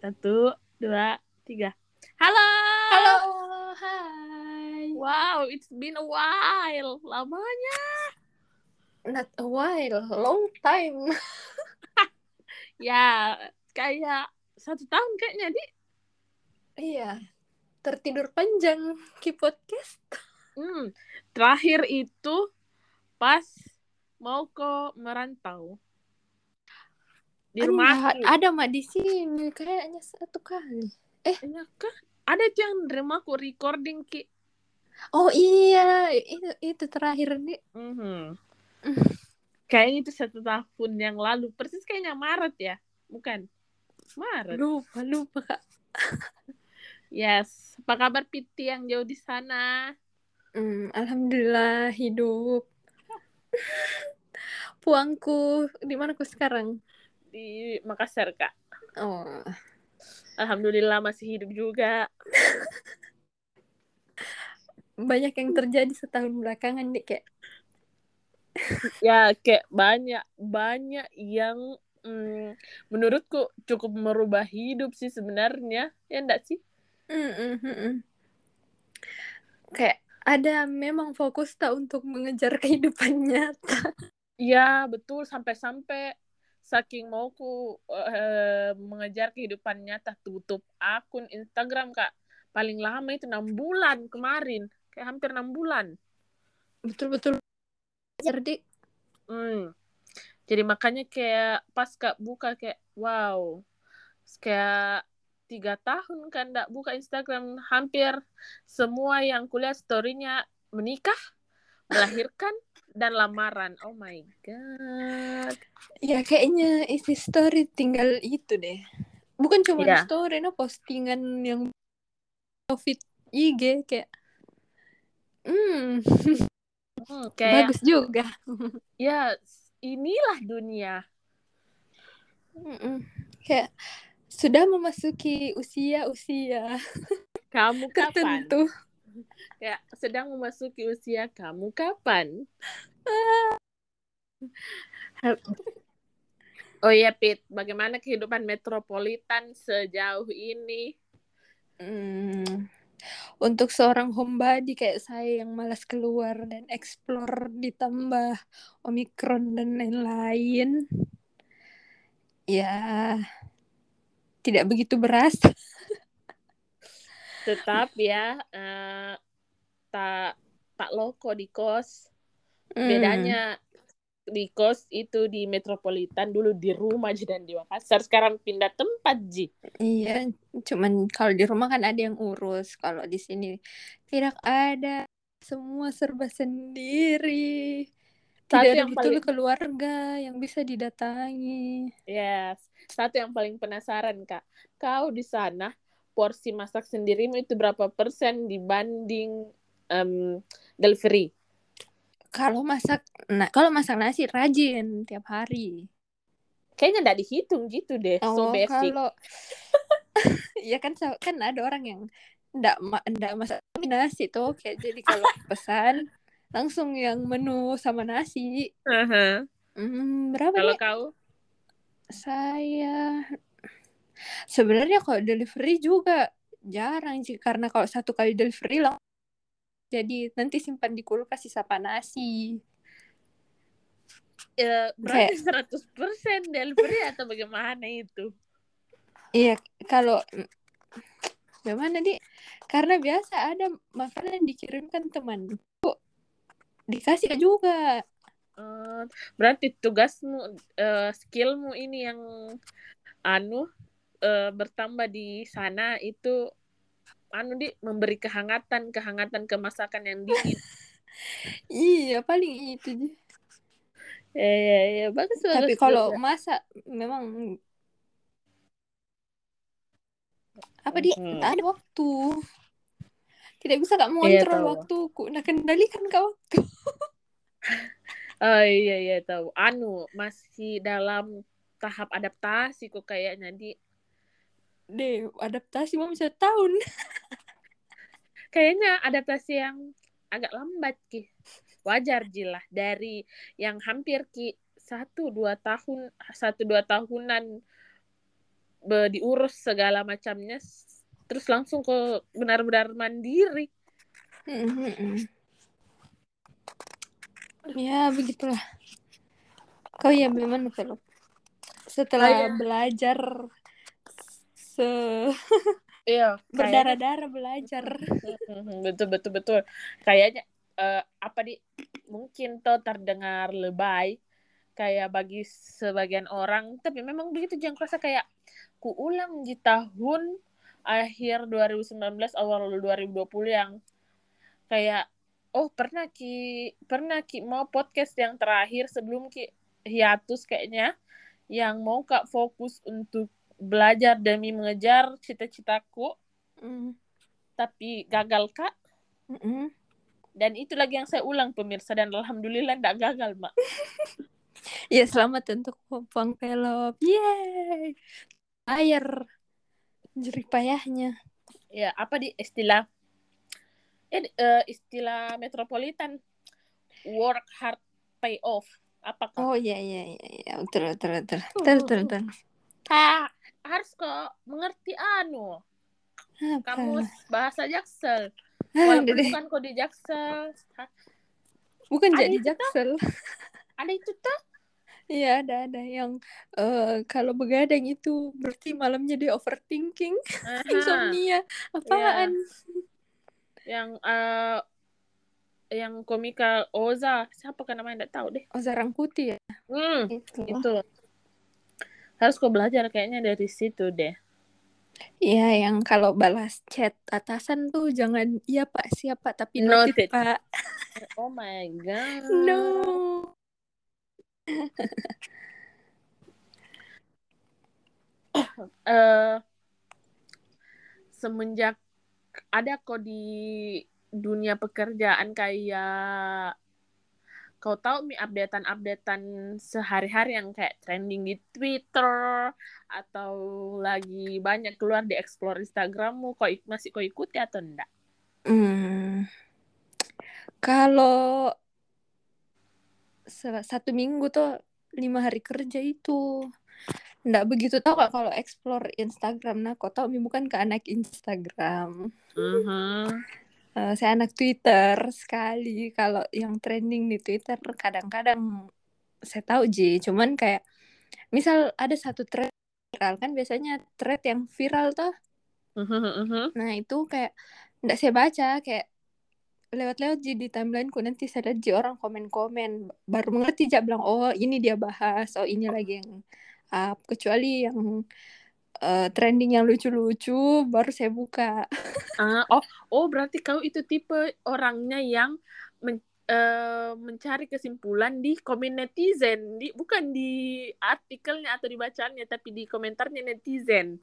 Satu, dua, tiga. Halo. Halo, hai. Wow, it's been a while. Lamanya. Not a while, long time. Ya, kayak satu tahun kayaknya, Di. Iya, tertidur panjang ki podcast. Hmm, terakhir itu pas mau ke merantau. Di rumah. Enggak, ada mak di sini kayaknya satu kali. Iya kah? Ada tuh yang di rumahku recording, Ki. Oh iya, itu itu terakhir nih. Mhm. Kayaknya itu satu tahun yang lalu. Persis kayaknya Maret ya. Bukan. Maret. Lupa, lupa kak. Yes. Apa kabar Piti yang jauh di sana? Hmm, Alhamdulillah hidup. Puangku di mana ku sekarang? Di Makassar, Kak. Oh, Alhamdulillah masih hidup juga. banyak yang terjadi setahun belakangan nih kayak. Ya, kayak banyak banyak yang mm, menurutku cukup merubah hidup sih sebenarnya. Ya enggak sih? Mm. Kayak ada memang fokus tak untuk mengejar kehidupan nyata. Iya, betul sampai-sampai saking mauku eh, mengejar kehidupan nyata tutup akun Instagram, Kak. Paling lama itu enam bulan kemarin. Kayak hampir enam bulan. Betul-betul. Jadi, Hmm. Jadi makanya kayak pas kak buka kayak wow, kayak tiga tahun kan nggak buka Instagram hampir semua yang kuliah storynya menikah, melahirkan dan lamaran. Oh my god. ya kayaknya isi story tinggal itu deh. Bukan cuma Iya. story, no postingan yang COVID IG kayak Hmm, Hmm, kayak bagus juga. ya inilah dunia. Mm-mm. Kayak sudah memasuki usia-usia Kamu kapan? tertentu. Ya sedang memasuki usia kamu kapan? Oh iya Pit, bagaimana kehidupan metropolitan sejauh ini? Hmm. Untuk seorang homebody kayak saya yang malas keluar dan explore ditambah Omikron dan lain-lain. Ya, tidak begitu berasa. Tetap ya, eh, tak tak loko di kos. Hmm. Bedanya di kos itu di metropolitan dulu di rumah aja dan di Makassar sekarang pindah tempat ji. Iya, cuman kalau di rumah kan ada yang urus. Kalau di sini tidak ada. Semua serba sendiri. Satu Tidak ada yang betul paling- keluarga yang bisa didatangi. Yes, satu yang paling penasaran kak, kau di sana porsi masak sendirimu itu berapa persen dibanding em, delivery? Kalau masak, nah kalau masak nasi rajin tiap hari. Kayaknya nggak dihitung gitu deh, so Oh, basic. kalau ya kan kan ada orang yang ndak ma ndak masak nasi tuh kayak jadi kalau pesan langsung yang menu sama nasi. Aha. Hmm, berapa Kalau nih? kau? Saya sebenarnya kalau delivery juga jarang sih karena kalau satu kali delivery lang jadi nanti simpan di kulkas sisa nasi. Ya, berarti 100% delivery atau bagaimana itu? Iya, kalau gimana di? Karena biasa ada makanan dikirimkan teman. Kok dikasih juga. Eh, berarti tugasmu, eh, skillmu ini yang anu eh, bertambah di sana itu anu di memberi kehangatan kehangatan ke masakan yang dingin. Iya, paling itu. Ji. ya ya ya bagus Tapi bagus kalau juga. masak memang apa di? Mhm. Tak ada waktu. Tidak bisa kak Iya, mengontrol tahu. waktuku. Nah, kendalikan kak waktu. Oh iya iya tahu. Anu masih dalam tahap adaptasi kok kayaknya di Deh, adaptasi mau bisa tahun. kayaknya adaptasi yang agak lambat ki. Wajar jilah dari yang hampir ki satu dua tahun satu dua tahunan be- diurus segala macamnya terus langsung ke benar-benar mandiri Mm-mm. Ya begitulah. Kau ya memang kalau setelah belajar se iya kayaknya berdarah-darah belajar. Betul betul betul. Kayaknya eh, apa di mungkin tuh terdengar lebay kayak bagi sebagian orang tapi memang begitu jangan kerasa kayak ku ulang di tahun akhir 2019 awal 2020 yang kayak oh pernah ki pernah ki mau podcast yang terakhir sebelum ki hiatus kayaknya yang mau kak fokus untuk belajar demi mengejar cita-citaku Mm. tapi gagal kak Mm-mm. dan itu lagi yang saya ulang pemirsa dan alhamdulillah tidak gagal mak Ya selamat untuk Puang Pelop. Yeay. Air jerih payahnya. ya apa di istilah eh, eh, istilah metropolitan work hard pay off apa kak Oh iya iya iya iya betul betul betul betul betul. betul. Ah, harus kok mengerti anu Apa? kamus bahasa jaksel. Walaupun bukan kok di jaksel. Hah, Bukan Ada jadi jaksel. ada itu tuh Iya ada ada yang eh, kalau begadang itu berarti malamnya dia overthinking, Aha, insomnia, apaan? yang eh yang komika Oza siapa kan namanya? Tidak tahu deh. Zarang Putih ya? Hmm itu. itu harus kau belajar kayaknya dari situ deh Iya yang kalau balas chat atasan tuh jangan iya Pak siapa tapi noted Noted. Pak. oh my god No. eh semenjak ada kok di dunia pekerjaan kayak kau tahu mi updatean-updatean sehari-hari yang kayak trending di Twitter atau lagi banyak keluar di explore Instagrammu kau ik- masih kau ikuti atau enggak? Hmm. Kalau satu minggu tuh lima hari kerja itu nggak begitu tahu kak kalau explore Instagram nah kok tahu mi bukan ke anak Instagram Mhm. Eh, saya anak Twitter sekali. Kalau yang trending di Twitter kadang-kadang saya tahu Ji cuman kayak misal ada satu thread viral kan biasanya thread yang viral tuh. Mhm, mhm. nah itu kayak nggak saya baca kayak lewat-lewat Ji di timelineku nanti saya lihat Ji orang komen-komen baru mengerti Ji bilang oh ini dia bahas oh ini lagi yang up. Kecuali yang eh, trending yang lucu-lucu baru saya buka Ah, oh, oh berarti kau itu tipe orangnya yang men- eh, mencari kesimpulan di komen netizen, di bukan di artikelnya atau di bacaannya, tapi di komentarnya netizen.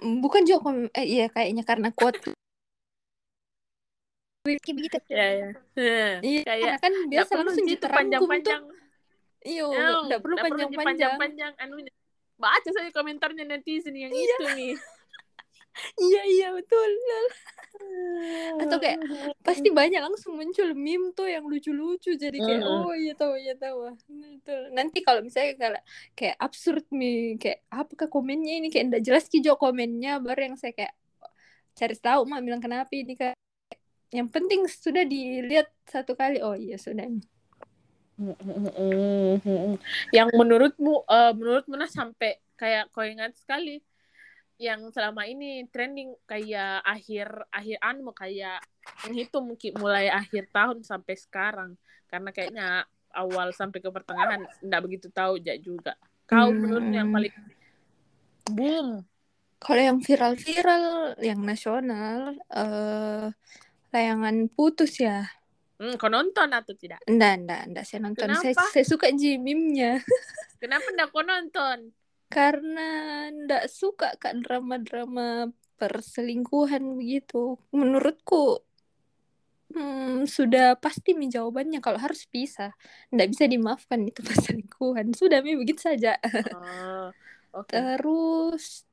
bukan juga kom- eh iya kayaknya karena quote Kayak begitu Ya, ya. Iya, Kayak karena kan biasa langsung gitu panjang-panjang. Iya, Oh, nggak perlu nggak perlu panjang-panjang. panjang-panjang anunya. Baca saja komentarnya netizen yang Iya. itu nih. Iya, iya betul. Atau kayak pasti banyak langsung muncul meme tuh yang lucu-lucu jadi kayak Mm-mm. oh iya tahu iya tahu. Betul. Nanti kalau misalnya kayak kayak absurd nih kayak apakah komennya ini kayak enggak jelas ki Jo komennya baru yang saya kayak cari tahu mak bilang kenapa ini kayak yang penting sudah dilihat satu kali oh iya sudah yang menurutmu eh, menurutmu nah sampai kayak kau ingat sekali yang selama ini trending kayak akhir akhir anu kayak menghitung mungkin mulai akhir tahun sampai sekarang karena kayaknya awal sampai ke pertengahan nggak begitu tahu jak juga kau Hmm. menurutmu yang paling boom Kalau yang viral-viral, yang nasional, eh layangan putus ya. Hmm, kau nonton atau tidak Enggak, enggak, enggak saya nonton. Saya, Kenapa? saya suka Jimimnya. kenapa nggak kau nonton Karena enggak suka kak drama-drama perselingkuhan begitu. Menurutku hmm, sudah pasti mi jawabannya kalau harus pisah. Enggak bisa dimaafkan itu perselingkuhan. Sudah mi begitu saja. oh, oke Terus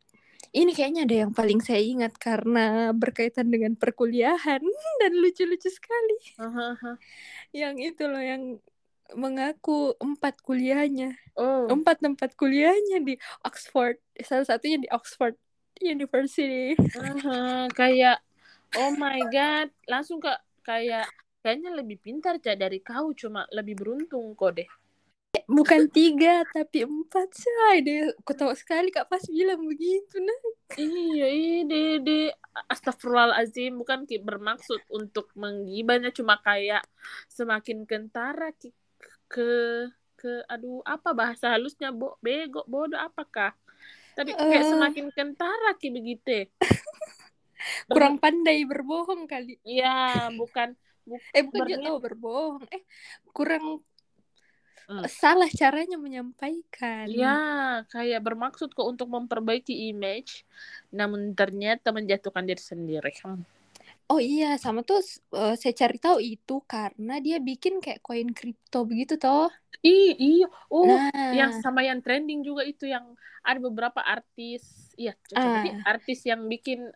ini kayaknya ada yang paling saya ingat karena berkaitan dengan perkuliahan dan lucu-lucu sekali. Hahaha. Yang itu loh yang mengaku empat kuliahnya Oh, empat tempat kuliahnya di Oxford salah satunya di Oxford University aha, kayak oh my god, langsung kak kayak kayaknya lebih pintar Cak dari kau, cuma lebih beruntung kok deh. Bukan tiga tapi empat say deh aku tahu sekali kak pas bilang begitu nah Iya, ide ide astagfirullahalazim. Bukan ki bermaksud untuk menggibahnya cuma kayak semakin kentara ki ke ke aduh apa bahasa halusnya bo bego bodoh apakah? Tapi kayak Eh. semakin kentara ki begitu. Kurang pandai berbohong kali. Iya, bukan eh bukan Berniat. tahu berbohong. Eh kurang Hmm. salah caranya menyampaikan ya kayak bermaksud kok untuk memperbaiki image namun ternyata menjatuhkan diri sendiri. Hmm. Oh iya, sama tuh eh, saya cari tahu itu karena dia bikin kayak koin kripto begitu toh. Ih, iya. Oh, Nah, yang sama yang trending juga itu yang ada beberapa artis iya Ah. Jadi artis yang bikin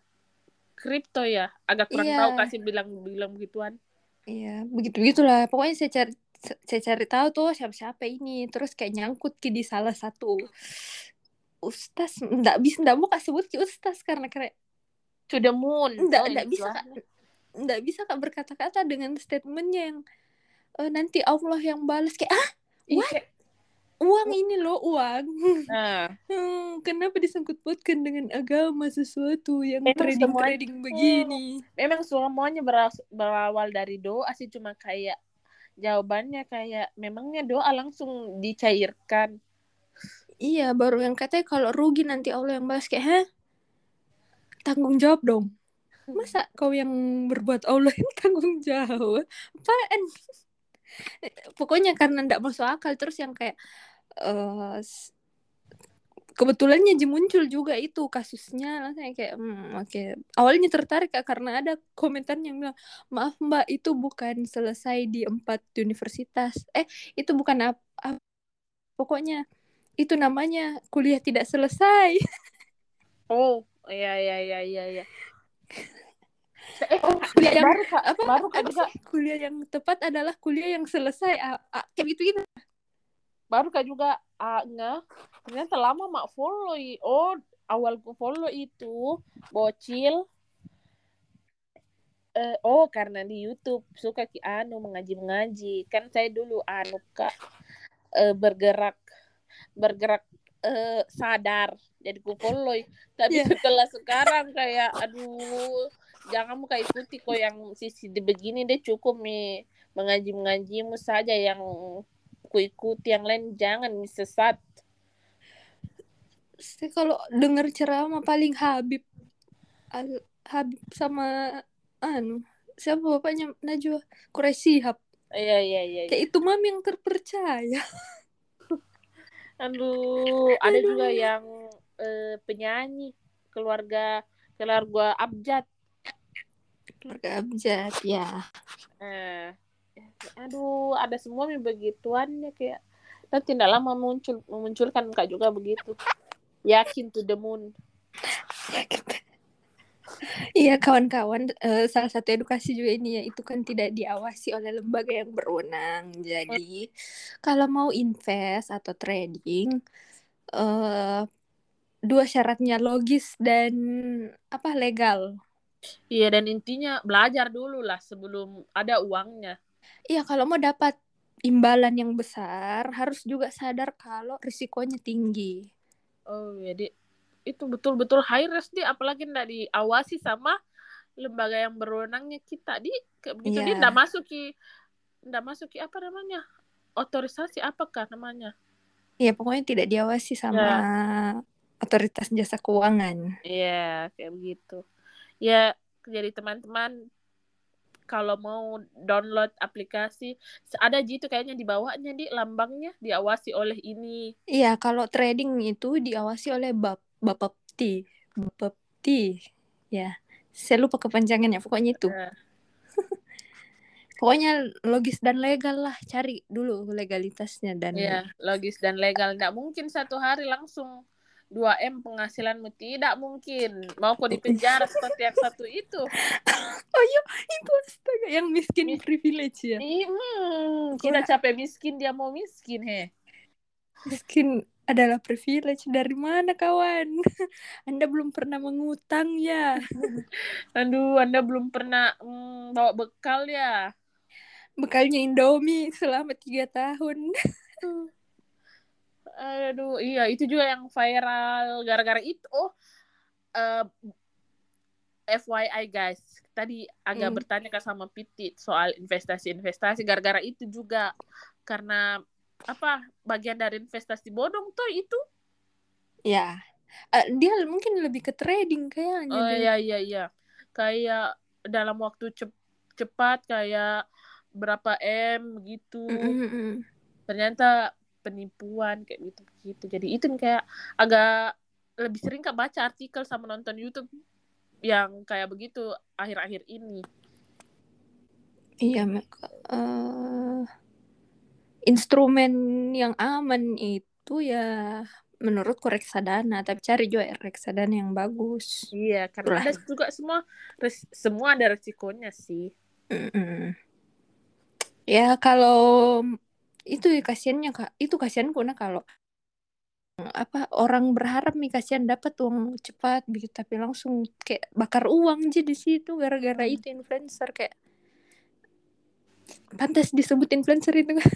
kripto ya agak kurang Iya. tahu kasih bilang bilang begituan iya, begitu-begitulah. Pokoknya saya cari saya cari tahu tuh siapa-siapa ini, terus kayak nyangkut ki di salah satu ustaz, nggak bisa nggak mau kak sebut ki ustaz karena kayak the moon. nggak Oh, nggak bisa kak nggak bisa kak berkata-kata dengan statementnya yang "Eh, nanti Allah yang balas. Kayak ah What? uang ini loh uang. Nah. Hmm, kenapa disangkut pautkan dengan agama sesuatu yang Memang trading begini? Memang semuanya berawal dari doa sih cuma kayak jawabannya kayak memangnya doa langsung dicairkan Iya, baru yang katanya kalau rugi nanti Allah yang balas kayak, hah? Tanggung jawab dong. Masa kau yang berbuat Allah yang tanggung jawab? Apaan? Pokoknya karena ndak masuk akal terus yang kayak eh kebetulannya ji muncul juga itu kasusnya. Langsung kayak hmm, oke. Awalnya tertarik karena ada komentar yang bilang maaf mbak itu bukan selesai di empat universitas. Eh itu bukan apa pokoknya itu namanya kuliah tidak selesai. Oh iya iya iya iya iya. Eh kuliah yang baru kak. apa baru kak apa kuliah yang tepat adalah kuliah yang selesai kayak gitu gitu baru kak juga ah nge ternyata lama mak follow i- oh awal ku follow itu bocil. Eh oh karena di YouTube suka ki anu mengaji mengaji kan saya dulu anu kak eh, bergerak bergerak eh, sadar. Jadi ku follow tapi Iya. setelah sekarang kayak aduh jangan muka ikuti kok yang sisi begini. Deh cukup mi mengaji mengajimu saja yang ku ikuti yang lain jangan sesat. Saya kalau dengar ceramah paling Habib Al- Habib sama anu siapa bapaknya? Najwa Quraisy Shihab iya iya iya iya. kayak itu mam yang terpercaya. Aduh ada Aduh. juga yang eh, penyanyi keluarga keluarga abjad. Keluarga abjad ya. Eh, aduh, ada semua nih begituannya kayak dan tidak lama muncul memunculkan kak juga begitu. Yakin to the moon. Iya kawan-kawan eh, salah satu edukasi juga ini ya itu kan tidak diawasi oleh lembaga yang berwenang jadi kalau mau invest atau trading eh dua syaratnya logis dan apa legal Iya dan intinya belajar dulu lah sebelum ada uangnya. Iya, kalau mau dapat imbalan yang besar, harus juga sadar kalau risikonya tinggi. Oh jadi itu betul-betul high risk dia apalagi tidak diawasi sama lembaga yang berwenangnya kita di begitu dia Iya. tidak masuk ki tidak masuk ki apa namanya otorisasi apakah namanya Iya, pokoknya tidak diawasi sama otoritas jasa keuangan. Iya, kayak begitu. Ya, jadi teman-teman kalau mau download aplikasi ada gitu kayaknya di bawahnya di lambangnya diawasi oleh ini. Iya, kalau trading itu diawasi oleh Bap Bapepti. Bapepti. Ya, saya lupa kepanjangannya, pokoknya itu. Nah, Pokoknya logis dan legal lah, cari dulu legalitasnya dan Iya, logis dan legal. Nggak mungkin satu hari langsung 2M penghasilanmu? Tidak mungkin. Mau kau dipenjara seperti yang satu itu. Oh iya. Itu astaga yang miskin Mis- privilege ya. Hmm, kita capek miskin dia mau miskin he. Miskin adalah privilege. Dari mana kawan? Anda belum pernah mengutang ya? Aduh anda belum pernah mm, bawa bekal ya? Bekalnya Indomie selama tiga tahun aduh iya itu juga yang viral gara-gara itu. Oh eh, FYI guys. Tadi agak Hmm. bertanya kan sama Pitit soal investasi-investasi. Gara-gara itu juga karena apa bagian dari investasi bodong tuh itu. Ya. Eh, dia mungkin lebih ke trading kayaknya oh iya iya iya. Kayak dalam waktu cep- cepat kayak berapa m gitu. Mm, mm, mm. ternyata penipuan kayak gitu gitu jadi itu kayak agak lebih sering kak baca artikel sama nonton YouTube yang kayak begitu akhir-akhir ini Iya. Eh, instrumen yang aman itu ya menurutku reksadana, tapi cari juga reksadana yang bagus. iya karena Itulah. ada juga semua res- semua ada resikonya sih Mm-mm. Ya kalau itu ya kasihannya kak, itu kasihanku nah kalau apa orang berharap nih kasihan dapat uang cepat begitu tapi langsung kayak bakar uang aja di situ gara-gara Hmm. itu influencer kayak pantas disebut influencer itu kan.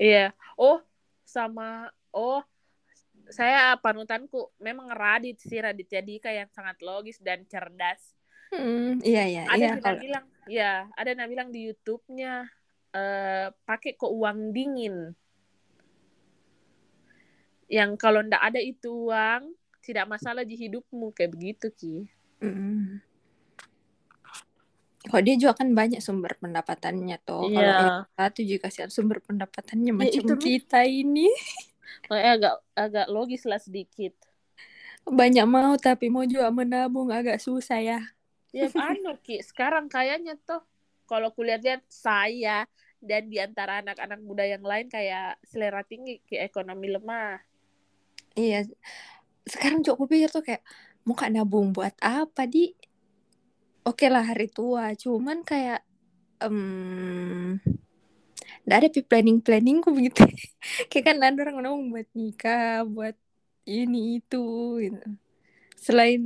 iya oh sama oh saya panutanku memang Radit sih Radit Dika yang sangat logis dan cerdas Hmm, iya iya ada iya yang kalau bilang ya ada yang bilang di YouTube-nya eh pakai kok uang dingin yang kalau ndak ada itu uang tidak masalah di hidupmu kayak begitu ki Mm. Kok dia juga kan banyak sumber pendapatannya tuh. Kalau Iya. yang satu juga kasihan sumber pendapatannya Ya, macam itu, kita ini Makanya agak agak logis lah sedikit banyak mau tapi mau juga menabung agak susah ya. ya anu ki sekarang kayaknya tuh kalau kulihat-lihat saya dan di antara anak-anak muda yang lain kayak selera tinggi ki ekonomi lemah Iya. Sekarang aku pikir tuh kayak mau kak nabung buat apa di? Oke lah hari tua, cuman kayak em nggak ada planning planningku begitu. kayak kan ada orang nabung buat nikah, buat ini itu gitu. Selain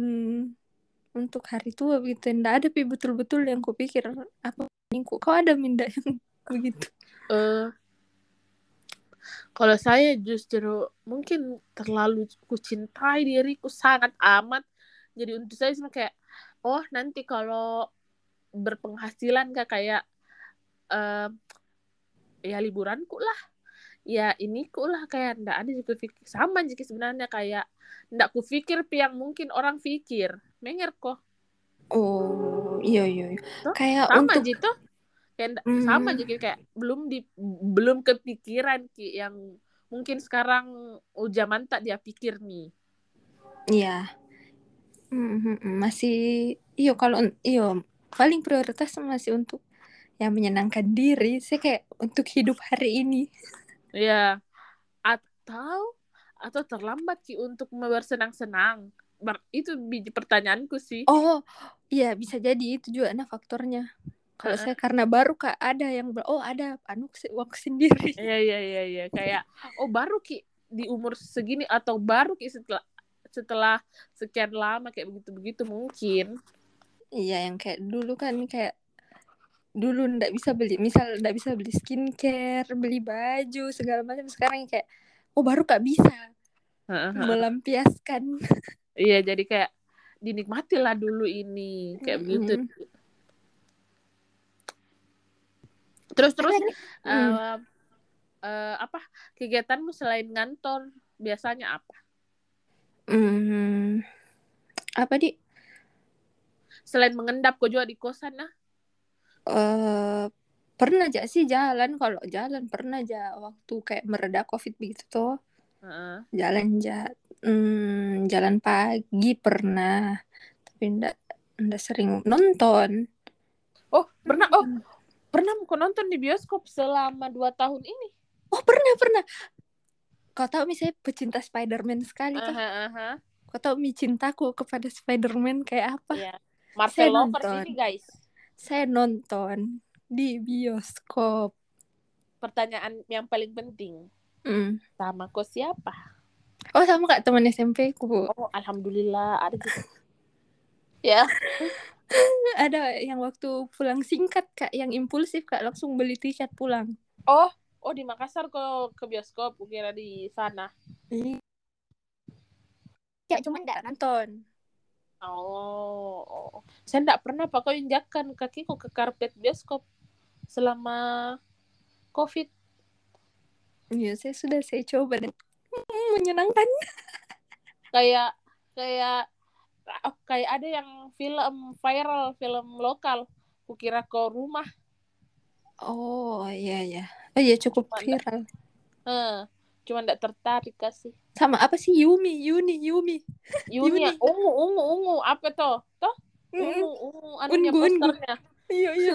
untuk hari tua begitu, nggak ada pi betul-betul yang kupikir apa planningku. Kau ada minda yang begitu? eh kalau saya justru mungkin terlalu kucintai diriku sangat amat jadi untuk saya kayak oh nanti kalau berpenghasilan kak kayak eh ya liburanku lah ya ini ku lah kayak ndak ada juga pikir sama jika sebenarnya kayak ndak kupikir pi yang mungkin orang pikir menger kok Oh iya iya. iya. Tuh, Kayak sama untuk gitu kayak Hmm. sama jadi kayak belum di belum kepikiran ki yang mungkin sekarang ujaman tak dia pikir nih Iya. Hmm, hmm, hmm. Masih iyo kalau iyo paling prioritas masih untuk yang menyenangkan diri. Saya kayak untuk hidup hari ini. ya atau atau terlambat ki untuk bersenang-senang Ber- itu biji pertanyaanku sih Oh, iya bisa jadi itu juga nah faktornya. Kalau saya karena baru kak ada yang oh ada anu uang sendiri. Iya iya iya iya kayak oh baru ki di umur segini atau baru ki setelah setelah sekian lama kayak begitu begitu mungkin. Iya yang kayak dulu kan kayak dulu ndak bisa beli misal ndak bisa beli skincare beli baju segala macam. Sekarang kayak oh baru kak bisa heeh. melampiaskan. Iya jadi kayak dinikmatilah dulu ini kayak begitu Mm-mm. Terus terus Hmm. eh, apa kegiatanmu selain ngantor biasanya apa? Hmm, apa di selain mengendap kok juga di kosan nah eh pernah aja sih jalan. Kalau jalan pernah aja waktu kayak mereda covid begitu. Tuh Heeh. jalan ja. Hmm, jalan pagi pernah. Tapi ndak ndak sering nonton. Oh pernah. Oh pernah kok nonton di bioskop selama dua tahun ini oh pernah pernah kau tahu misalnya pecinta Spider-Man sekali tuh. Aha, aha. Kau tahu mi cintaku kepada Spider-Man kayak apa? Saya Marvel lovers nonton. ini guys. Saya nonton di bioskop. Pertanyaan yang paling penting. Mm. Sama kau siapa? Oh sama kak teman SMP ku. Oh, alhamdulillah ada gitu. ya. Ada yang waktu pulang singkat kak, yang impulsif kak langsung beli tiket pulang. Oh, oh di Makassar kok ke bioskop, kira di sana. Ya cuman nggak nonton. Oh, oh. saya enggak pernah pak kau injakkan kakiku ke karpet bioskop selama COVID. Ya saya sudah saya coba dan menyenangkan. Kayak kayak oh, kayak ada yang film viral, film lokal. Kukira kau rumah. Oh iya ya. Oh iya cukup Cuman viral. Eh, cuma enggak tertarik kasih. Sama apa sih Yumi, Yuni, Yumi. Yuni, Yuni. ungu, ungu, ungu, apa? Toh? Mm-mm. Ungu, ungu, anunya Ungu, posternya. Iya iya.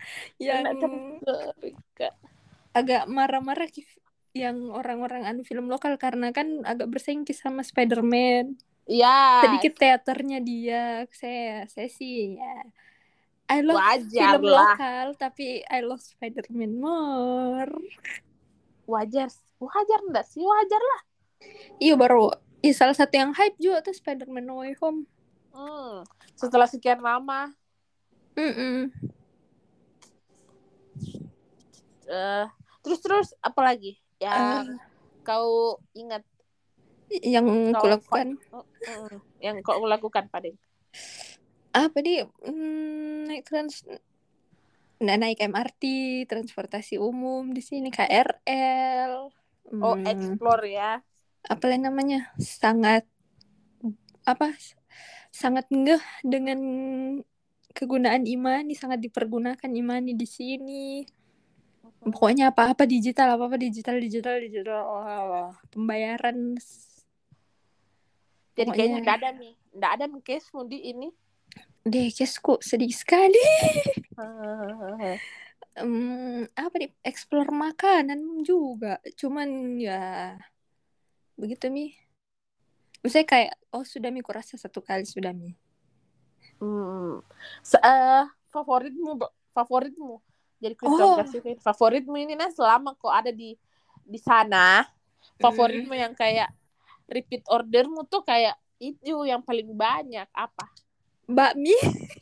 Yang agak marah-marah yang orang-orang anu film lokal karena kan agak bersaing ki sama Spider-Man. Iya. Sedikit teaternya dia. Saya saya sih ya I love Wajar film lah. lokal tapi I love Spider-Man more. Wajar. Wajar enggak sih? Wajar lah. Iya baru Iya salah satu yang hype juga tuh Spider-Man No Way Home. Hmm. Setelah sekian lama, Mm-mm. eh terus terus apa lagi? Ah, Yang kau ingat yang Kau- kulakukan. Oh, mm, yang kau lakukan, Padeng? apa nih Hmm, naik trans nah, naik MRT transportasi umum di sini KRL Oh, Hmm, explore ya. apa lagi namanya? Sangat apa? Sangat ngeh dengan kegunaan imani sangat dipergunakan imani di sini. Pokoknya apa-apa digital apa-apa digital digital digital. Oh, pembayaran Jadi kayaknya enggak ada nih. Enggak ada nih case di ini. deh kok sedih sekali Hmm, apa nih explore makanan juga cuman ya begitu mi Maksudnya kayak oh sudah mi kurasa satu kali sudah mi Hmm. Se- eh, favoritmu favoritmu. Jadi Crystal Oh. Favoritmu ini nah selama kau ada di di sana, favoritmu yang kayak repeat ordermu tuh kayak itu yang paling banyak apa? bakmi.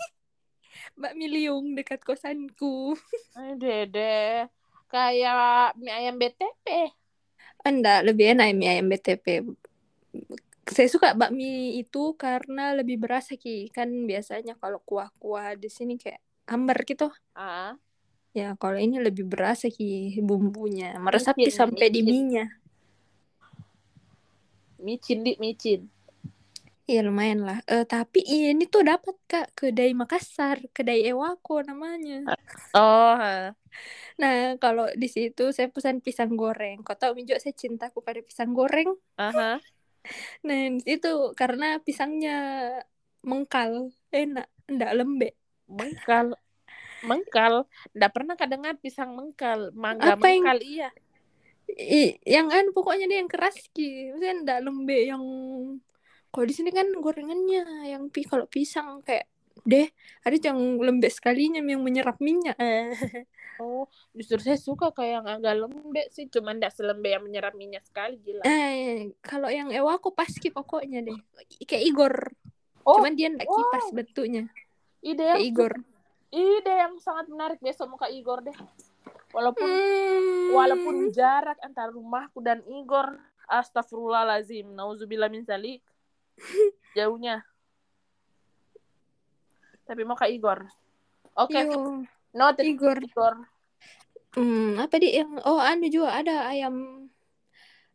Bakmi liung dekat kosanku. Dede, kayak mie ayam BTP. anda lebih enak mie ayam BTP saya suka bakmi itu karena lebih berasa ki. Kan biasanya kalau kuah-kuah di sini kayak hambar gitu. Ah, ya kalau ini lebih berasa ki bumbunya. Meresap sampai di micin. Micin di micin. Iya lumayan lah. Eh, tapi ini tuh dapat kak kedai Makassar, kedai Ewako namanya. Oh, Nah kalau di situ saya pesan pisang goreng. Kau tahu Mijo saya cintaku pada pisang goreng. aha. Nah itu karena pisangnya mengkal, enak, enggak lembek. Mengkal. Mengkal. Nggak pernah kedengar pisang mengkal. Mangga Apa yang- mengkal, iya. I, yang anu pokoknya dia yang keras ki, maksudnya enggak lembek yang kalau di sini kan gorengannya yang pi kalau pisang kayak deh ada yang lembek sekalinya yang menyerap minyak. Oh, justru saya suka kayak yang agak lembek sih. Cuman nggak selembek yang menyerap minyak sekali, gila. Eh, kalau yang Ewa aku pasti pokoknya deh. Kayak Igor. Oh, Cuman dia enggak wow. kipas bentuknya. ide Kayak yang, Igor. ide yang sangat menarik besok mau ke Igor deh. Walaupun Hmm. walaupun jarak antara rumahku dan Igor, astagfirullahalazim, nauzubillah min zalik. Jauhnya. Tapi mau ke Igor. Oke, Yo, noted Igor. Igor. Hmm, apa di yang oh anu juga ada ayam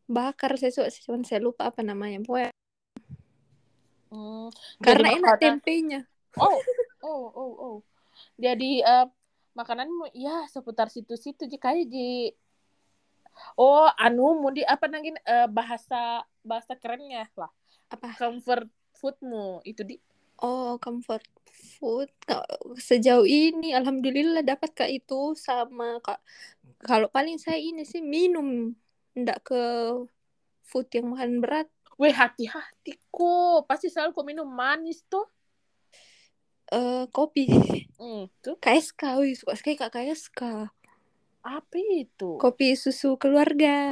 bakar saya cuman saya lupa apa namanya. Pokoknya Hmm, karena enak tempenya. Oh, oh, oh, oh. Jadi eh, makanan ya seputar situ-situ jika di Oh, anu mau di apa lagi eh, bahasa bahasa kerennya lah. Apa? Comfort foodmu itu di Oh, comfort food. Sejauh ini alhamdulillah dapat kak itu sama kak. Kalau paling saya ini sih minum, ndak ke food yang makan berat. Weh hati-hati kok. Pasti selalu kok minum manis tuh. Eh kopi. Hmm, tuh. KSK, wih suka sekali kak KSK. Apa itu? Kopi susu keluarga.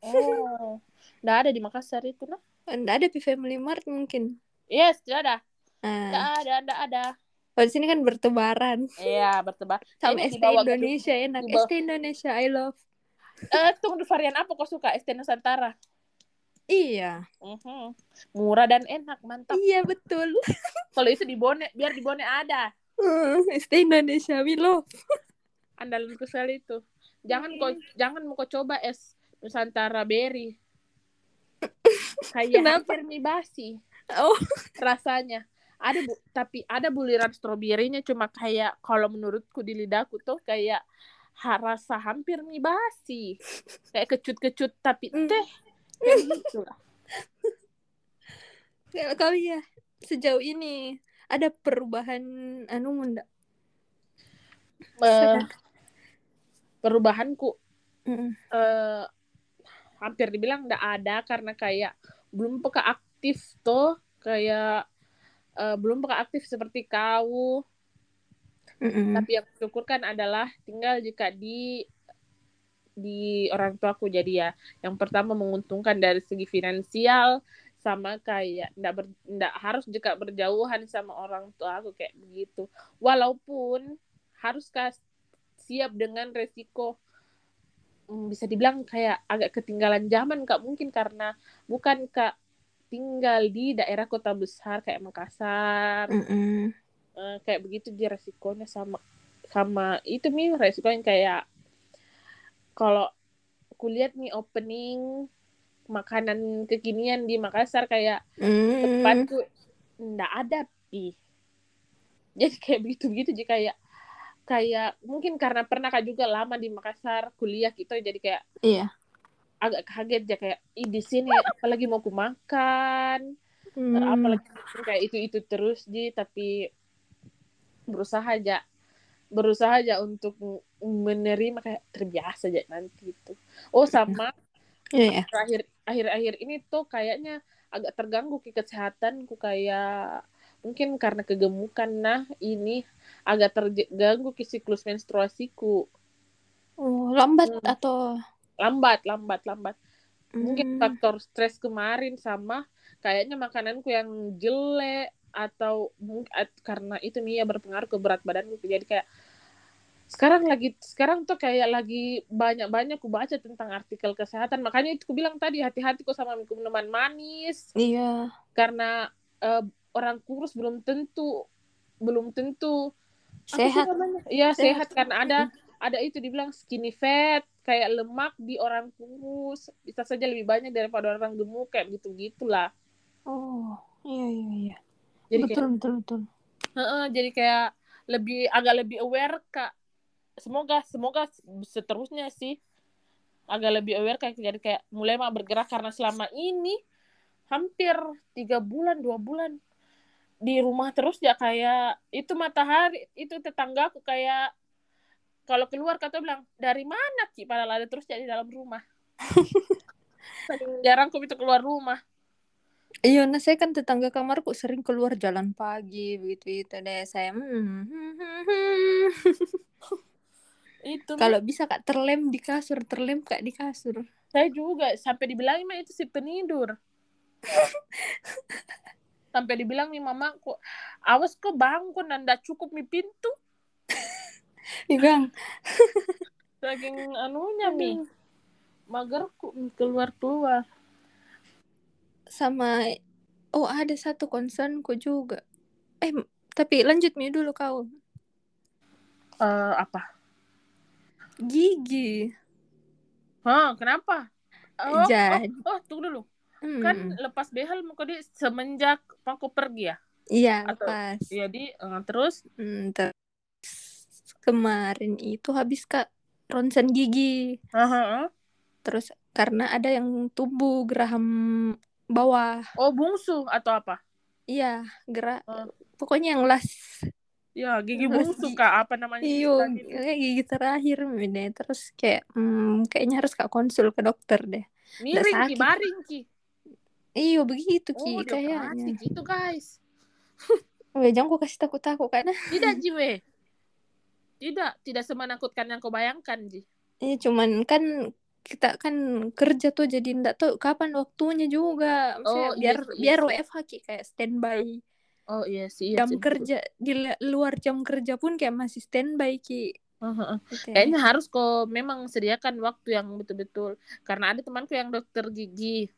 Oh. Nggak ada di Makassar itu nah. Nggak ada di Family Mart mungkin. Yes, tidak ada. Nggak Nah, ada, nggak ada. kalau di sini kan bertebaran. Iya, bertebak. Sama dibawa ke- Indonesia enak. dibawa- ST Indonesia I love. Eh, tunggu varian apa kau suka? ST Nusantara. Iya. Mhm. Murah dan enak, mantap. Iya betul. Kalau itu di Bone, biar di Bone ada. Hmm, ST Indonesia we love. Andalanku sekali itu. Jangan kau jangan mau kau coba es Nusantara berry. Kayak Kenapa? hampir mie basi Oh, rasanya. Ada bu, tapi ada buliran stroberinya cuma kayak kalau menurutku di lidahku tuh kayak ha- rasa hampir mie basi. Kayak kecut-kecut tapi Hmm. teh. Kayak gitu lah. kalau kau ya sejauh ini ada perubahan anu enggak? Eh, perubahanku Mm. eh hampir dibilang nggak ada karena kayak belum peka aktif tuh kayak eh, belum peka aktif seperti kau Mm-mm. tapi yang syukurkan adalah tinggal jika di di orang tuaku jadi ya yang pertama menguntungkan dari segi finansial sama kayak ndak ber, ndak harus juga berjauhan sama orang tua aku kayak begitu. Walaupun harus kas- siap dengan resiko mm, bisa dibilang kayak agak ketinggalan zaman kak. Mungkin karena bukan kak tinggal di daerah kota besar kayak Makassar Mm-mm. Eh, kayak begitu dia resikonya sama sama itu mi resikonya kayak kalau kulihat nih opening makanan kekinian di Makassar kayak Mm. tempatku ndak ada pi jadi kayak begitu begitu jadi kayak kayak mungkin karena pernah kak juga lama di Makassar kuliah gitu jadi kayak Iya. agak kaget ya kayak Ih, di sini apalagi mau ku makan Mm. apalagi kayak itu itu terus ji tapi berusaha aja berusaha aja untuk menerima kayak terbiasa aja nanti itu oh sama Iya, ya. terakhir akhir-akhir ini tuh kayaknya agak terganggu ke kesehatanku kayak mungkin karena kegemukan nah ini agak terganggu ke siklus menstruasiku Oh, lambat Hmm. atau lambat lambat lambat mungkin Mm. faktor stres kemarin sama kayaknya makananku yang jelek atau mungkin karena itu Mia berpengaruh ke berat badanku jadi kayak sekarang lagi sekarang tuh kayak lagi banyak-banyak ku baca tentang artikel kesehatan makanya itu ku bilang tadi hati-hati kok sama minuman manis Iya. karena eh, orang kurus belum tentu belum tentu Sehat. Iya sehat. Sehat. karena ada ada itu dibilang skinny fat kayak lemak di orang kurus bisa saja lebih banyak daripada orang gemuk kayak gitu gitulah Oh, iya iya iya. jadi betul kayak betul betul. Heeh, jadi kayak lebih agak lebih aware kak semoga semoga seterusnya sih agak lebih aware kayak jadi kayak mulai mah bergerak karena selama ini hampir tiga bulan dua bulan di rumah terus ya kayak itu matahari itu tetanggaku kayak kalau keluar kata bilang dari mana Ki padahal ada terus jadi dalam rumah jarang aku itu keluar rumah Iya, nah saya kan tetangga kamarku sering keluar jalan pagi begitu itu deh saya. hmm, hmm, hmm, hmm. itu Kalau bisa kak terlem di kasur, terlem kak di kasur. saya juga sampai dibilang mah itu si penidur. Sampai dibilang nih mamaku awas kok bangun dan ndak cukup mi pintu. Iya saking anunya mi. Magerku keluar keluar. Sama oh ada satu concernku juga. Eh tapi lanjut mi dulu kau. Eh apa Gigi. Hah, kenapa oh, Jadi. oh, oh tunggu dulu Hmm. kan lepas behel mau di semenjak aku pergi ya Iya atau- lepas. jadi eh, terus Hmm, terus kemarin itu habis kak ronsen gigi. Aha, Terus karena ada yang tumbuh geraham bawah. oh bungsu atau apa Iya, gerak. Oh. Pokoknya yang las Ya, gigi gi- kak, apa namanya? iyo gitu. gigi terakhir deh terus kayak hmm, kayaknya harus kak konsul ke dokter deh Miring ki, baring ki. iyo begitu Oh, ki dioperasi kayaknya gitu guys. Weh, jangan kau kasih takut takut karena Tidak Jiwe. Tidak, tidak semenakutkan yang kau bayangkan Ji. Iya cuman kan kita kan kerja tuh jadi ndak tahu kapan waktunya juga Maksudnya Oh, iya biar sih, iya biar. WFH ki kayak standby Oh iya sih. Iya jam sih, kerja di luar jam kerja pun kayak masih standby ki. Heeh. Gitu ya. Kayaknya harus kok memang sediakan waktu yang betul-betul. Karena ada temanku yang dokter gigi.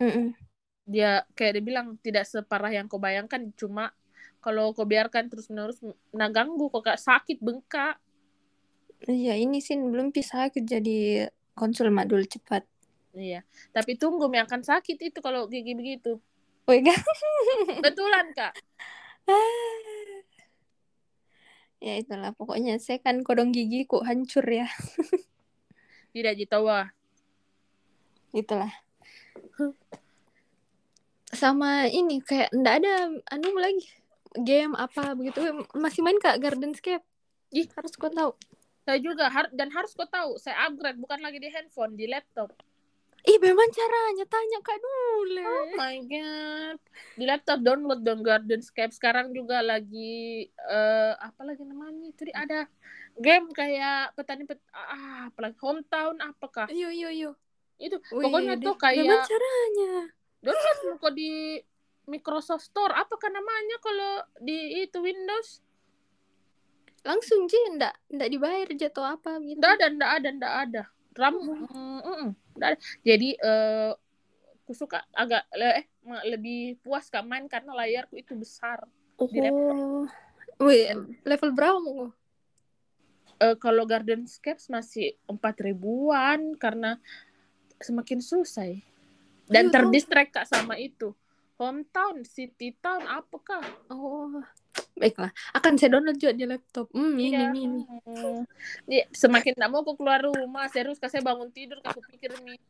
Mm-mm. Dia kayak dia bilang tidak separah yang kau bayangkan. Cuma kalau kau biarkan terus-menerus nah ganggu kok kak sakit bengkak. Iya ini sih belum bisa jadi konsul mak dulu cepat Iya. Tapi tunggu yang akan sakit itu kalau gigi begitu. Kan Betulan kak. ya itulah. Pokoknya saya kan kodong gigi kok hancur ya. Tidak jitawa. itulah. Sama ini kayak ndak ada anu lagi. Game apa begitu. Masih main kak Gardenscape Ih. harus kau tahu. Saya juga har dan harus kau tahu, saya upgrade bukan lagi di handphone, di laptop. Ih memang caranya tanya kak dulu Oh my god. Di laptop download dong Gardenscape. Sekarang juga lagi eh apa lagi namanya? Itu di- ada game kayak petani pet ah apalagi hometown apakah? Iyo iyo iyo. Itu Wih, pokoknya deh. tuh kayak caranya? download kok di Microsoft Store apakah namanya kalau di itu Windows? Langsung sih ndak ndak dibayar jatuh apa gitu. Nggak ada, nggak ada, nggak ada. RAM, mm, mm, mm. Jadi eh aku suka agak eh lebih puas kak main karena layarku itu besar. di Oh. Wih, level berapa mau? Eh, kalau Gardenscapes masih empat ribuan karena semakin susah. Dan Aduh. terdistract kak sama itu. Hometown, city town, apakah? Oh. Baiklah, akan saya download juga di laptop. Hmm, ini Iya. ini. ini. Iya, semakin tidak mau aku keluar rumah, serius kak saya bangun tidur aku pikir nih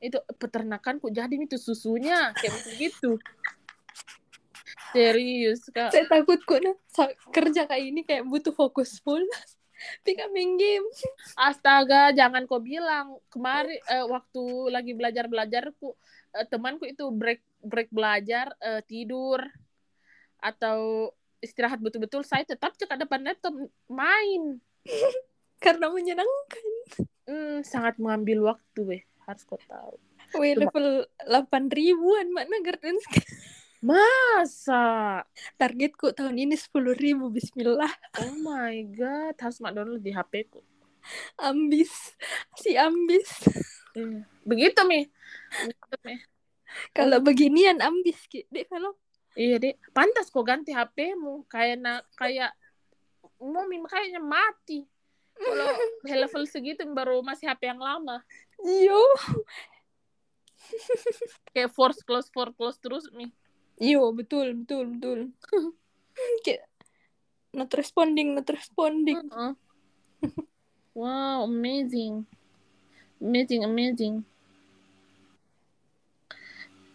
itu peternakanku jadi itu susunya kayak begitu. Serius kak. Saya takut kok nah kerja kayak ini kayak butuh fokus full. Pika main game. Astaga, jangan kau bilang kemarin eh, waktu lagi belajar belajarku temanku itu break break belajar eh, tidur atau istirahat betul-betul saya tetap cek depan laptop main. Karena menyenangkan. Hmm, sangat mengambil waktu weh harus kau tahu. Coba. level 8 ribuan mana Gardenscape. Masa? Targetku tahun ini 10 ribu. Bismillah. Oh my god, harus mak download di HP ku. Ambis. Si ambis. Iya. Begitu mi. Begitu, Mi. Kalau beginian ambis ki. Dek kalau Iya deh, pantas kok ganti HP-mu kayak na, kayak mau mi kayaknya mati. Kalau level segitu baru masih HP yang lama. iyo. Kayak force close force close terus mi. Iyo, betul, betul, betul. kayak not responding, not responding. Heeh. Wow, amazing. Amazing, amazing.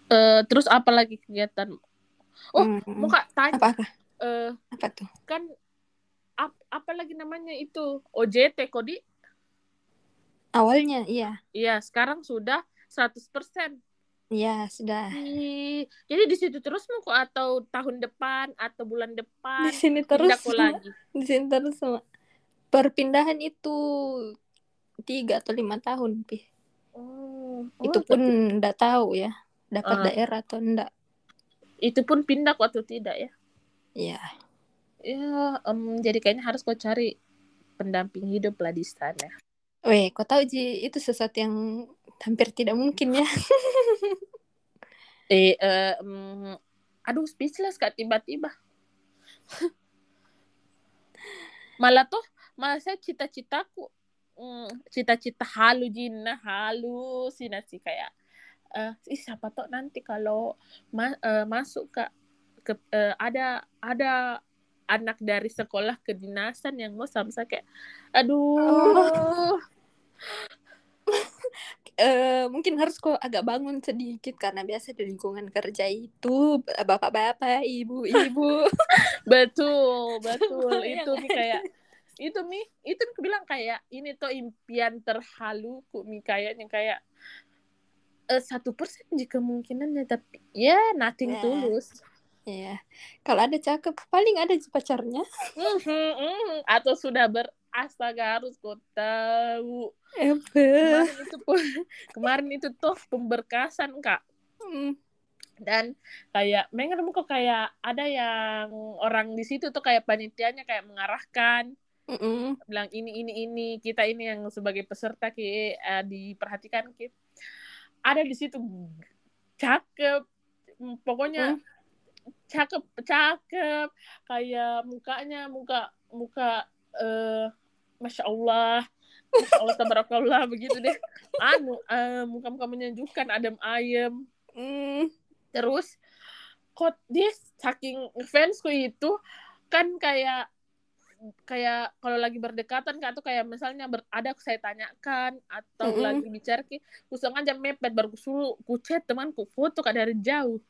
Eh, terus apa lagi kegiatan? Oh, Hmm, Mau kak tanya, apa apa eh, apa tuh? kan ap, apa lagi namanya itu OJT kodi? Awalnya iya. Iya, sekarang sudah 100%. Iya, sudah. Jadi di situ terus mau kok atau tahun depan atau bulan depan Di sini terus pindah lagi. di sini terus sama. Perpindahan itu tiga atau lima tahun, pi. Oh, itu oh, pun ndak tahu ya, dapat Ah. daerah atau ndak. itu pun pindah atau tidak ya? Iya. Ya, em, jadi kayaknya harus kau cari pendamping hidup lah di sana. Weh, kau tahu Ji, itu sesuatu yang hampir tidak mungkin ya. Eh, em, aduh speechless kak tiba-tiba. malah tuh, malah saya cita-citaku, mm, cita-cita halu jinna, halusinasi kayak, eh, ih siapa tuh nanti kalau ma- eh, masuk ke, ke eh, ada ada anak dari sekolah kedinasan yang mau sama saya kayak, aduh, eh, mungkin harus kok agak bangun sedikit karena biasa di lingkungan kerja itu bapak-bapak, ibu-ibu. betul, betul. Itu kan? kayak itu mi, itu mi bilang kayak ini tuh impian terhalu ku mi kayaknya kayak eh, satu persen jika kemungkinannya tapi ya nothing Ya. tulus. Iya. Kalau ada cakep, paling ada pacarnya. Mhm, mhm. Atau sudah ber astaga harus kau tahu. Kemarin itu kemarin itu tuh pemberkasan kak. Hmm. dan kayak mengen kok kayak ada yang orang di situ tuh kayak panitianya kayak mengarahkan Mm-mm. bilang ini ini ini kita ini yang sebagai peserta ki. Eh, diperhatikan ki. Ada di situ. Cakep. Mm, pokoknya Hmm. cakep cakep. Kayak mukanya muka muka eh masya Allah. Masya Allah tabarakallah begitu deh. Anu eh, muka muka menyejukkan adem ayem. Hmm. terus kok dia saking fansku itu kan kayak kayak kalau lagi berdekatan kan atau kayak misalnya ber, ada saya tanyakan atau Mm-mm. lagi bicara ki kusang aja mepet baru kusuruh ku chat temanku foto kak dari jauh.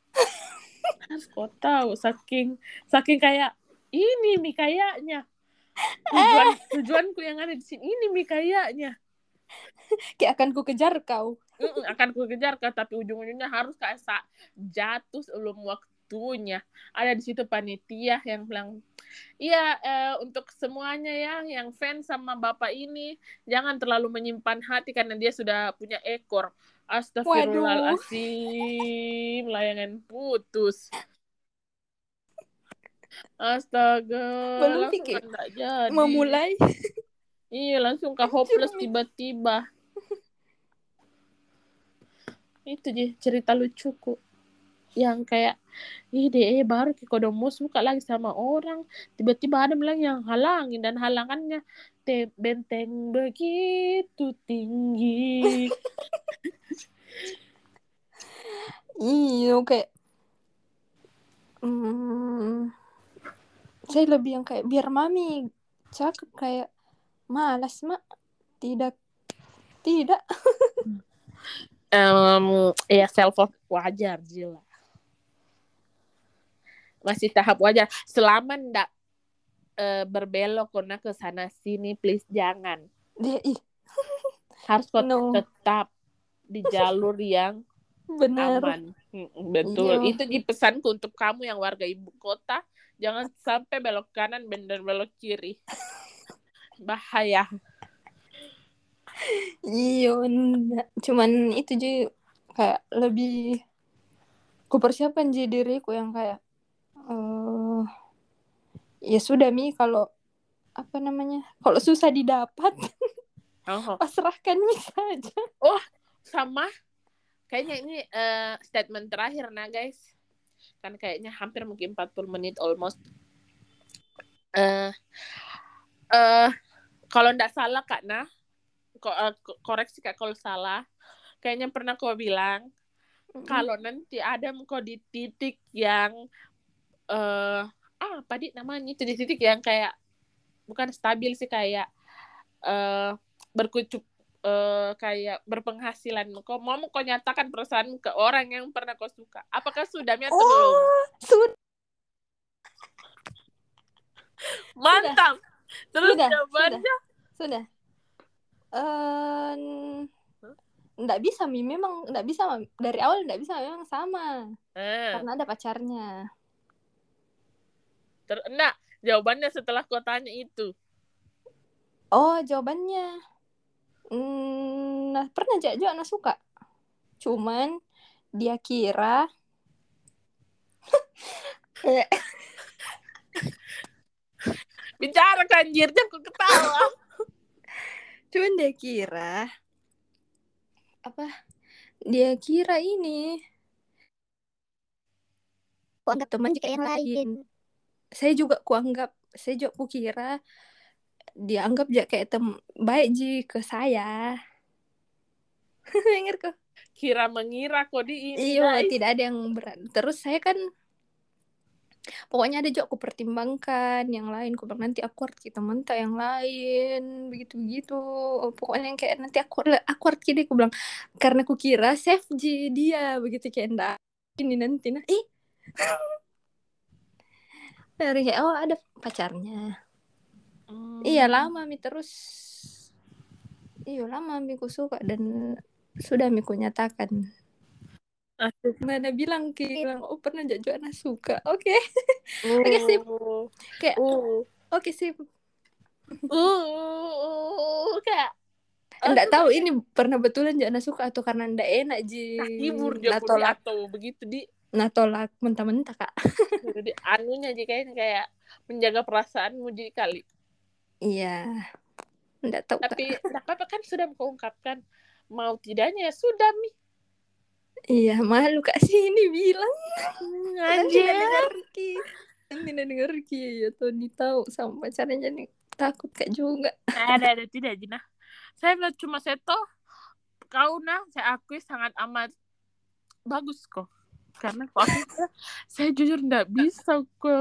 Harus kau tahu saking saking kayak ini mi kayaknya. Tujuan tujuanku yang ada di sini ini mi kayaknya. Kayak akan ku kejar kau. Mm-mm, akan ku kejar kak tapi ujung-ujungnya harus kayak jatuh sebelum waktunya ada di situ panitia yang bilang iya eh, untuk semuanya ya yang fans sama bapak ini jangan terlalu menyimpan hati karena dia sudah punya ekor Astagfirullahaladzim layangan putus Astaga Belum pikir. kan jadi. Memulai. Iya langsung ke hopeless tiba-tiba. Itu je cerita lucuku. Yang kayak, ih deh baru ke kodomo suka lagi sama orang. Tiba-tiba ada bilang yang halangin dan halangannya te benteng begitu tinggi. Iya kayak. Hmm, saya lebih yang kayak biar mami cakep kayak malas mak tidak tidak Em, ya self love wajar Jila. Masih tahap wajar. Selama ndak eh, berbelok karena ke sana sini please jangan. dia ih Harus No. tetap di jalur yang bener aman. Betul. Iya. Itu di pesanku untuk kamu yang warga ibu kota, jangan sampai belok kanan bener belok kiri. Bahaya. iya cuman itu je kayak lebih ku persiapkan je diriku yang kayak eh ya sudah mi kalau apa namanya kalau susah didapat Oh, pasrahkan mi saja sama kayaknya ini eh, statement terakhir nah guys. Kan kayaknya hampir mungkin 40 menit almost. Eh eh kalau ndak salah Kak Nah, ko- ko- koreksi Kak kalau salah. Kayaknya pernah kau bilang kalau nanti ada kau di titik yang eh ah apa di namanya itu di titik yang kayak bukan stabil sih kayak eh berkucup eh kayak berpenghasilan. Kau mau kau nyatakan perasaan ke orang yang pernah kau suka. Apakah sudah atau belum? oh sudah. Mantap. Terus Sudah, jawabannya? sudah. Eh nggak bisa mi. Memang nggak bisa dari awal nggak bisa memang sama. Eh, karena ada pacarnya ter enggak jawabannya setelah kau tanya itu. Oh jawabannya. Hmm, nah pernah jak juga anak suka? Cuman dia kira bicara kanjirnya aku ketawa. Cuman dia kira apa dia kira ini. Kuanggap teman juga yang lain saya juga kuanggap saya juga kukira dianggap juga kayak tem baik ji ke saya. Kok. Kira mengira kok di ini iya tidak ada yang berat terus saya kan pokoknya ada juga aku pertimbangkan yang lain aku bilang nanti aku harus kita minta yang lain begitu begitu pokoknya yang kayak nanti aku aku harus aku bilang. Karena aku kira save G dia begitu kayak enggak ini nanti nah ih dari oh ada pacarnya. Hmm. iya lama mi terus. Iya lama mi ku suka dan sudah mi ku nyatakan Asik. mana bilang ki? Bilang oh pernah jadi anak suka. Oke. Oke, sip. Uh, kayak uh, oke sih uh, kayak Enggak tahu ini pernah betulan jangan suka atau karena ndak enak ji? Hibur dia nah pun tolak atau begitu di nah tolak mentah-mentah kak. Jadi anunya kayaknya kayak menjaga perasaanmu jadi kali. Iya. Ndak tahu kak. tapi tak apa kan sudah kau ungkapkan mau tidaknya ya sudah mi. Iya malu kak sini bilang. Nanti anjir ndak dengar ki nanti dengar ki ya Tony tahu sama pacarnya jadi takut kak juga. Ada ada tidak Jina saya bilang cuma seto kau nah saya akui sangat amat bagus kok karena kira, saya jujur nggak bisa kok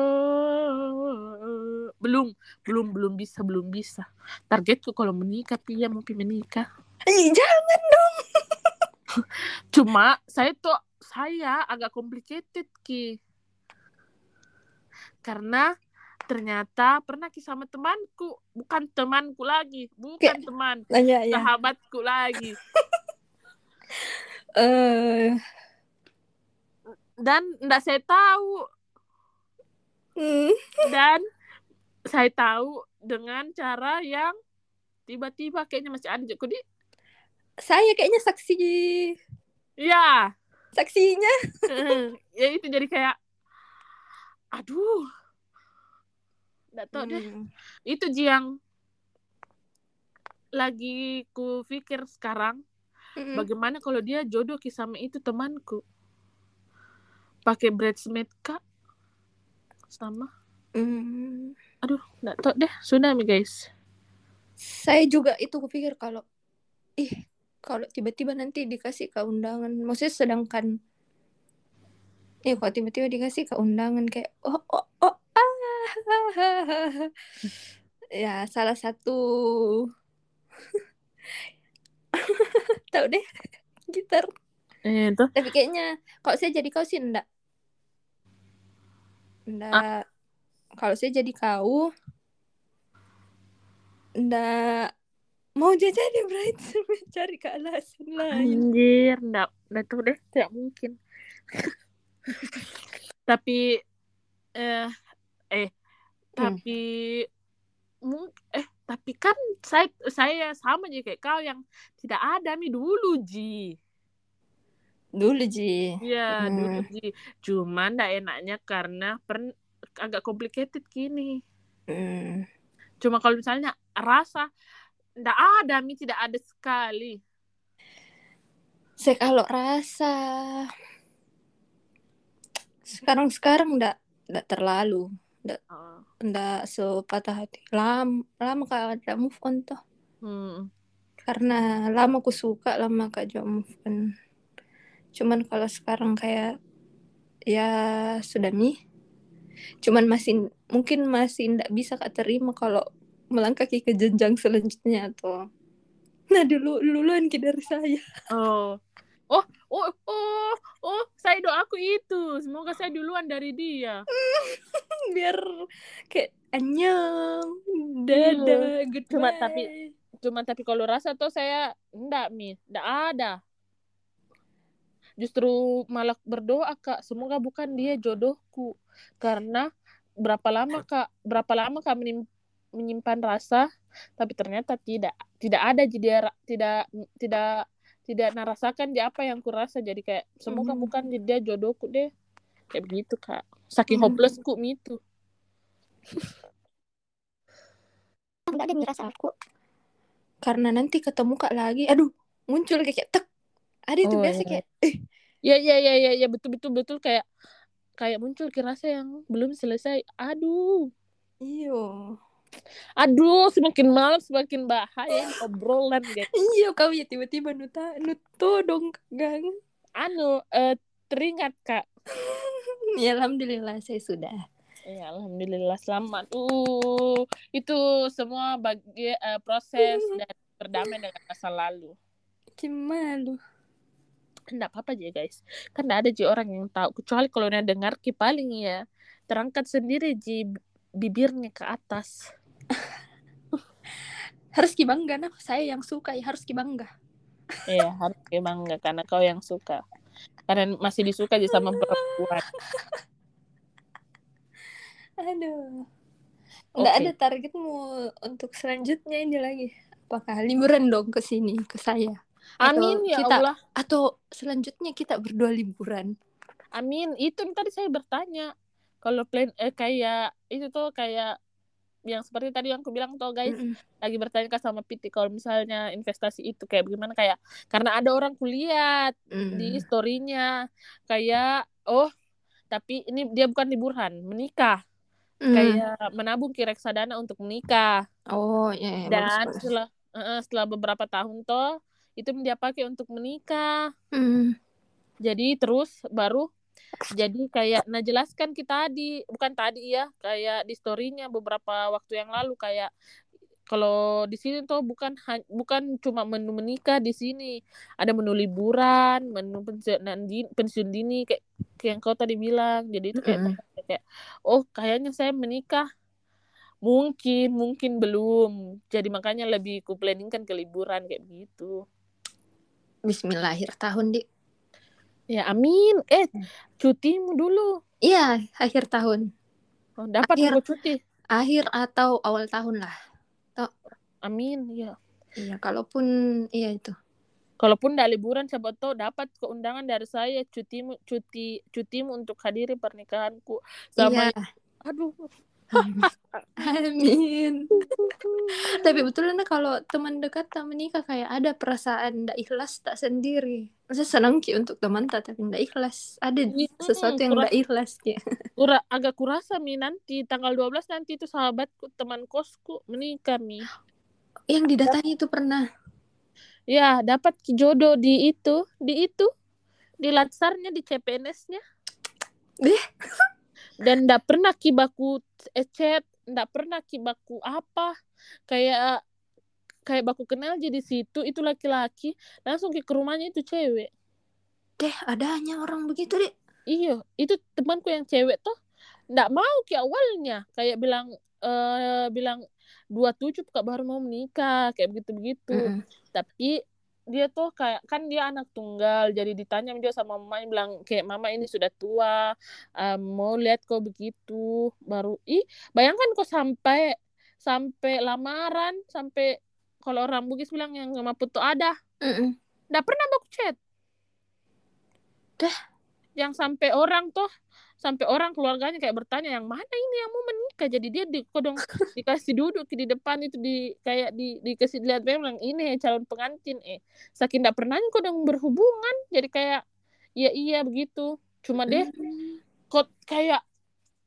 belum belum belum bisa belum bisa. Targetku kalau menikah pia mau pi menikah. Ih, jangan dong. Cuma saya tuh saya agak complicated ki. Karena ternyata pernah ki sama temanku. Bukan temanku lagi bukan teman. Ya sahabatku lagi. Eh dan ndak saya tahu. Hmm, dan saya tahu dengan cara yang tiba-tiba kayaknya masih ada. Jadi saya kayaknya saksi. Ya saksinya. Ya itu jadi kayak aduh. Nggak tahu deh. Hmm. itu Ji, yang lagi ku pikir sekarang. Mm-mm. bagaimana kalau dia jodoh sama itu temanku pakai bridesmaid kak. Sama. Hmm. aduh nggak tahu deh. Sudah mi guys. Saya juga itu kupikir kalau ih kalau tiba-tiba nanti dikasih keundangan. Maksudnya sedangkan ya kalau tiba-tiba dikasih keundangan kayak oh oh oh ah. Ya salah satu. Tahu deh gitar. Eh, itu. Tapi kayaknya kalau saya jadi kau sih enggak enggak kalau saya jadi kau enggak mau jadi bridesmaid cari ke alasan lain Anjir, enggak, enggak tahu deh, tidak mungkin. tapi eh eh Hmm. tapi mung eh tapi kan saya saya sama aja kayak kau yang tidak ada mi dulu Ji. Dulu ji Iya, Hmm. dulu Ji. Cuman enggak enaknya karena pern agak complicated gini. Hmm. Cuma kalau misalnya rasa enggak ada mi tidak ada sekali. saya kalau rasa sekarang sekarang enggak enggak terlalu Oh. enggak sepatah hati lama lama kak ada move on tuh Hmm. karena lama aku suka lama kak juga move on cuman kalau sekarang kayak ya sudah mi cuman masih mungkin masih ndak bisa kak terima kalau melangkah ke jenjang selanjutnya tuh nah dulu duluan ki dari saya Oh. Oh, oh, oh, oh, saya doaku itu. Semoga saya duluan dari dia. biar kayak anyang dadah goodbye Cuma tapi- Cuma tapi kalau rasa tuh saya enggak, Mi. Enggak ada. Justru malah berdoa, Kak. Semoga bukan dia jodohku. Karena berapa lama, Kak? Berapa lama Kak menyimpan rasa, tapi ternyata tidak. Tidak ada jadi ra- tidak tidak tidak narasakan dia apa yang kurasa jadi kayak semoga Mhm. bukan dia jodohku deh kayak begitu kak saking Mhm. hopelessku itu nggak ada merasa aku karena nanti ketemu kak lagi aduh muncul kayak, kayak tek ada itu Oh, biasa iya. kayak eh ya ya ya ya ya betul betul betul kayak kayak muncul rasa yang belum selesai aduh iyo aduh semakin malam semakin bahaya obrolan guys iyo kau ya tiba-tiba nuta nuto dong gang anu eh, teringat kak ya alhamdulillah saya sudah Ya, alhamdulillah selamat. Uh, itu semua bagi uh, proses dan berdamai dengan masa lalu. Cimalu. Enggak apa-apa aja guys. Kan enggak ada ji orang yang tahu kecuali kalau udah dengar ki paling ya terangkat sendiri ji bibirnya ke atas. harus ki bangga nah saya yang suka ya harus ki bangga. Iya, harus ki bangga karena kau yang suka. Karena masih disuka aja sama perempuan. Aduh. Nggak Oke. ada targetmu untuk selanjutnya ini lagi. Apakah liburan dong ke sini ke saya? Atau Amin ya kita- Allah. Atau selanjutnya kita berdua liburan? Amin. Itu tadi saya bertanya. Kalau plan eh, kayak itu tuh kayak yang seperti tadi yang aku bilang tuh guys Mm-mm. lagi bertanya kan sama Piti kalau misalnya investasi itu kayak bagaimana kayak karena ada orang kulihat di Mm. storynya kayak oh tapi ini dia bukan liburan menikah Mm. kayak menabung ki reksadana untuk menikah Oh ya, ya dan bagus, bagus. setelah eh, setelah beberapa tahun toh itu dia pakai untuk menikah. Mm. jadi terus baru jadi kayak nah jelaskan kita tadi bukan tadi ya kayak di storynya beberapa waktu yang lalu kayak kalau di sini tuh bukan bukan cuma menu menikah di sini. Ada menu liburan menu pensiunan dini, pensiun dini kayak, kayak yang kau tadi bilang. Jadi itu kayak Mm-mm. kayak oh kayaknya saya menikah. Mungkin mungkin belum. Jadi makanya lebih ku planningkan ke liburan kayak begitu Bismillah akhir tahun di. ya amin eh cutimu dulu Iya akhir tahun. oh, dapat Akhir. cuti Akhir atau awal tahun lah. amin ya Iya kalaupun iya itu. kalaupun tidak liburan siapa tahu dapat keundangan dari saya cutimu cuti cutimu untuk hadiri pernikahanku sama Iya. aduh Amin. Tapi betulnya kalau teman dekat tak menikah kayak ada perasaan ndak ikhlas tak sendiri. Saya senang ki untuk teman tak tapi ndak ikhlas. Ada sesuatu yang ndak ikhlas ki. Kura, agak kurasa mi nanti tanggal 12 nanti itu sahabatku teman kosku menikah mi Yang didatangi itu pernah. ya dapat jodoh di itu di itu di latsarnya di CPNS-nya Deh. dan ndak pernah ki baku eh, chat ndak pernah ki baku apa kayak kayak baku kenal jadi situ itu laki-laki langsung ke rumahnya itu cewek Deh adanya orang begitu deh. Iya, itu temanku yang cewek tuh ndak mau ki awalnya kayak bilang eh bilang dua tujuh kak baru mau menikah kayak begitu begitu. Mm-mm. Tapi dia tuh kayak kan dia anak tunggal jadi ditanya juga sama mamanya bilang kayak mama ini sudah tua eh, mau lihat kok begitu. Baru ih bayangkan kok sampai sampai lamaran sampai kalau orang Bugis bilang yang sama putu ada nggak pernah baku chat. Dah. yang sampai orang tuh sampai orang keluarganya kayak bertanya yang mana ini yang mau menikah? Jadi dia di kodong dikasih duduk di depan itu di kayak di dikasih lihat memang ini calon pengantin. Eh saking tidak pernah kodong berhubungan. Jadi kayak iya iya begitu. Cuma deh Mm. kok kayak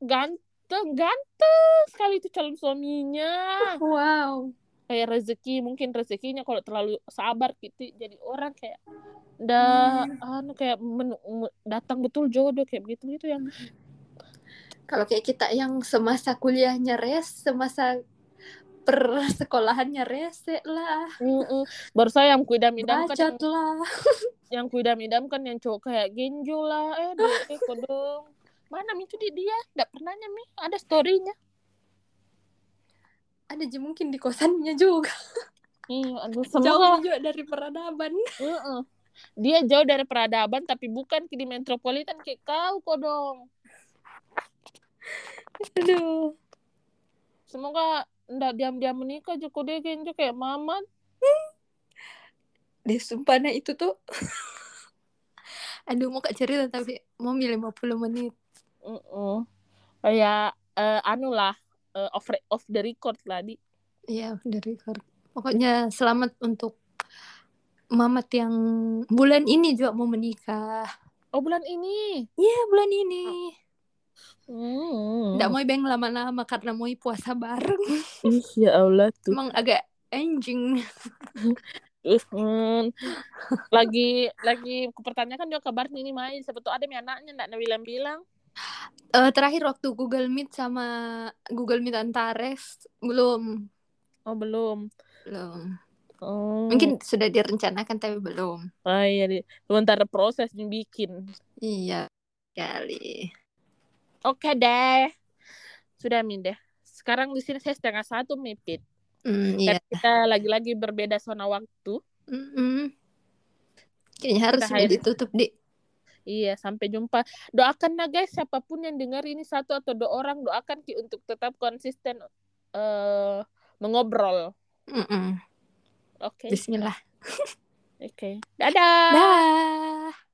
ganteng ganteng sekali itu calon suaminya. Wow. Kayak rezeki mungkin rezekinya kalau terlalu sabar gitu jadi orang kayak dah anu kayak men- me- datang betul jodoh kayak begitu gitu yang Kalau kayak kita yang semasa kuliahnya res, semasa persekolahannya rese lah, Mm-mm. baru saya yang kuidam-idamkan yang, bacot lah. yang kuidam-idamkan yang cowok kayak genjo lah. Eh deh eh, kodong. Mana mi? Itu di dia? Nggak pernahnya mi. Ada storynya Ada aja mungkin di kosannya juga. iya aduh Jauh semoga juga dari peradaban. Dia jauh dari peradaban tapi bukan di metropolitan kayak kau kodong Aduh. semoga ndak diam-diam menikah joko deh genjo kayak mamat Deh sumpah nah itu tuh. Aduh mau kak cerita tapi mau 50 menit. Mm-mm. kayak eh, anu lah eh, off re- off the record lah di Iya udah record. Pokoknya selamat untuk Mamat yang bulan ini juga mau menikah. oh bulan ini Iya bulan ini. hmm. Nggak mau beng lama-lama karena mau puasa bareng. Ya Allah tuh Emang agak anjing. Hmm. lagi lagi kupertanyakan juga kabarnya ini main tuh ada anaknya ndak bilang-bilang Eh, terakhir waktu Google Meet sama Google Meet Antares belum Oh belum. belum Oh. mungkin sudah direncanakan tapi belum Oh iya, sementara proses bikin. iya kali Oke deh. Sudah Min deh. Sekarang di sini saya setengah satu mipit. Hmm, Dan iya kita lagi-lagi berbeda zona waktu. Mm-mm. kayaknya harus sudah akhir- ditutup di Iya, sampai jumpa. Doakan nah guys, siapa pun yang dengar ini satu atau dua orang, doakan Ki untuk tetap konsisten eh mengobrol. Mm-mm. Oke. Bismillah Oke. Dadah. dah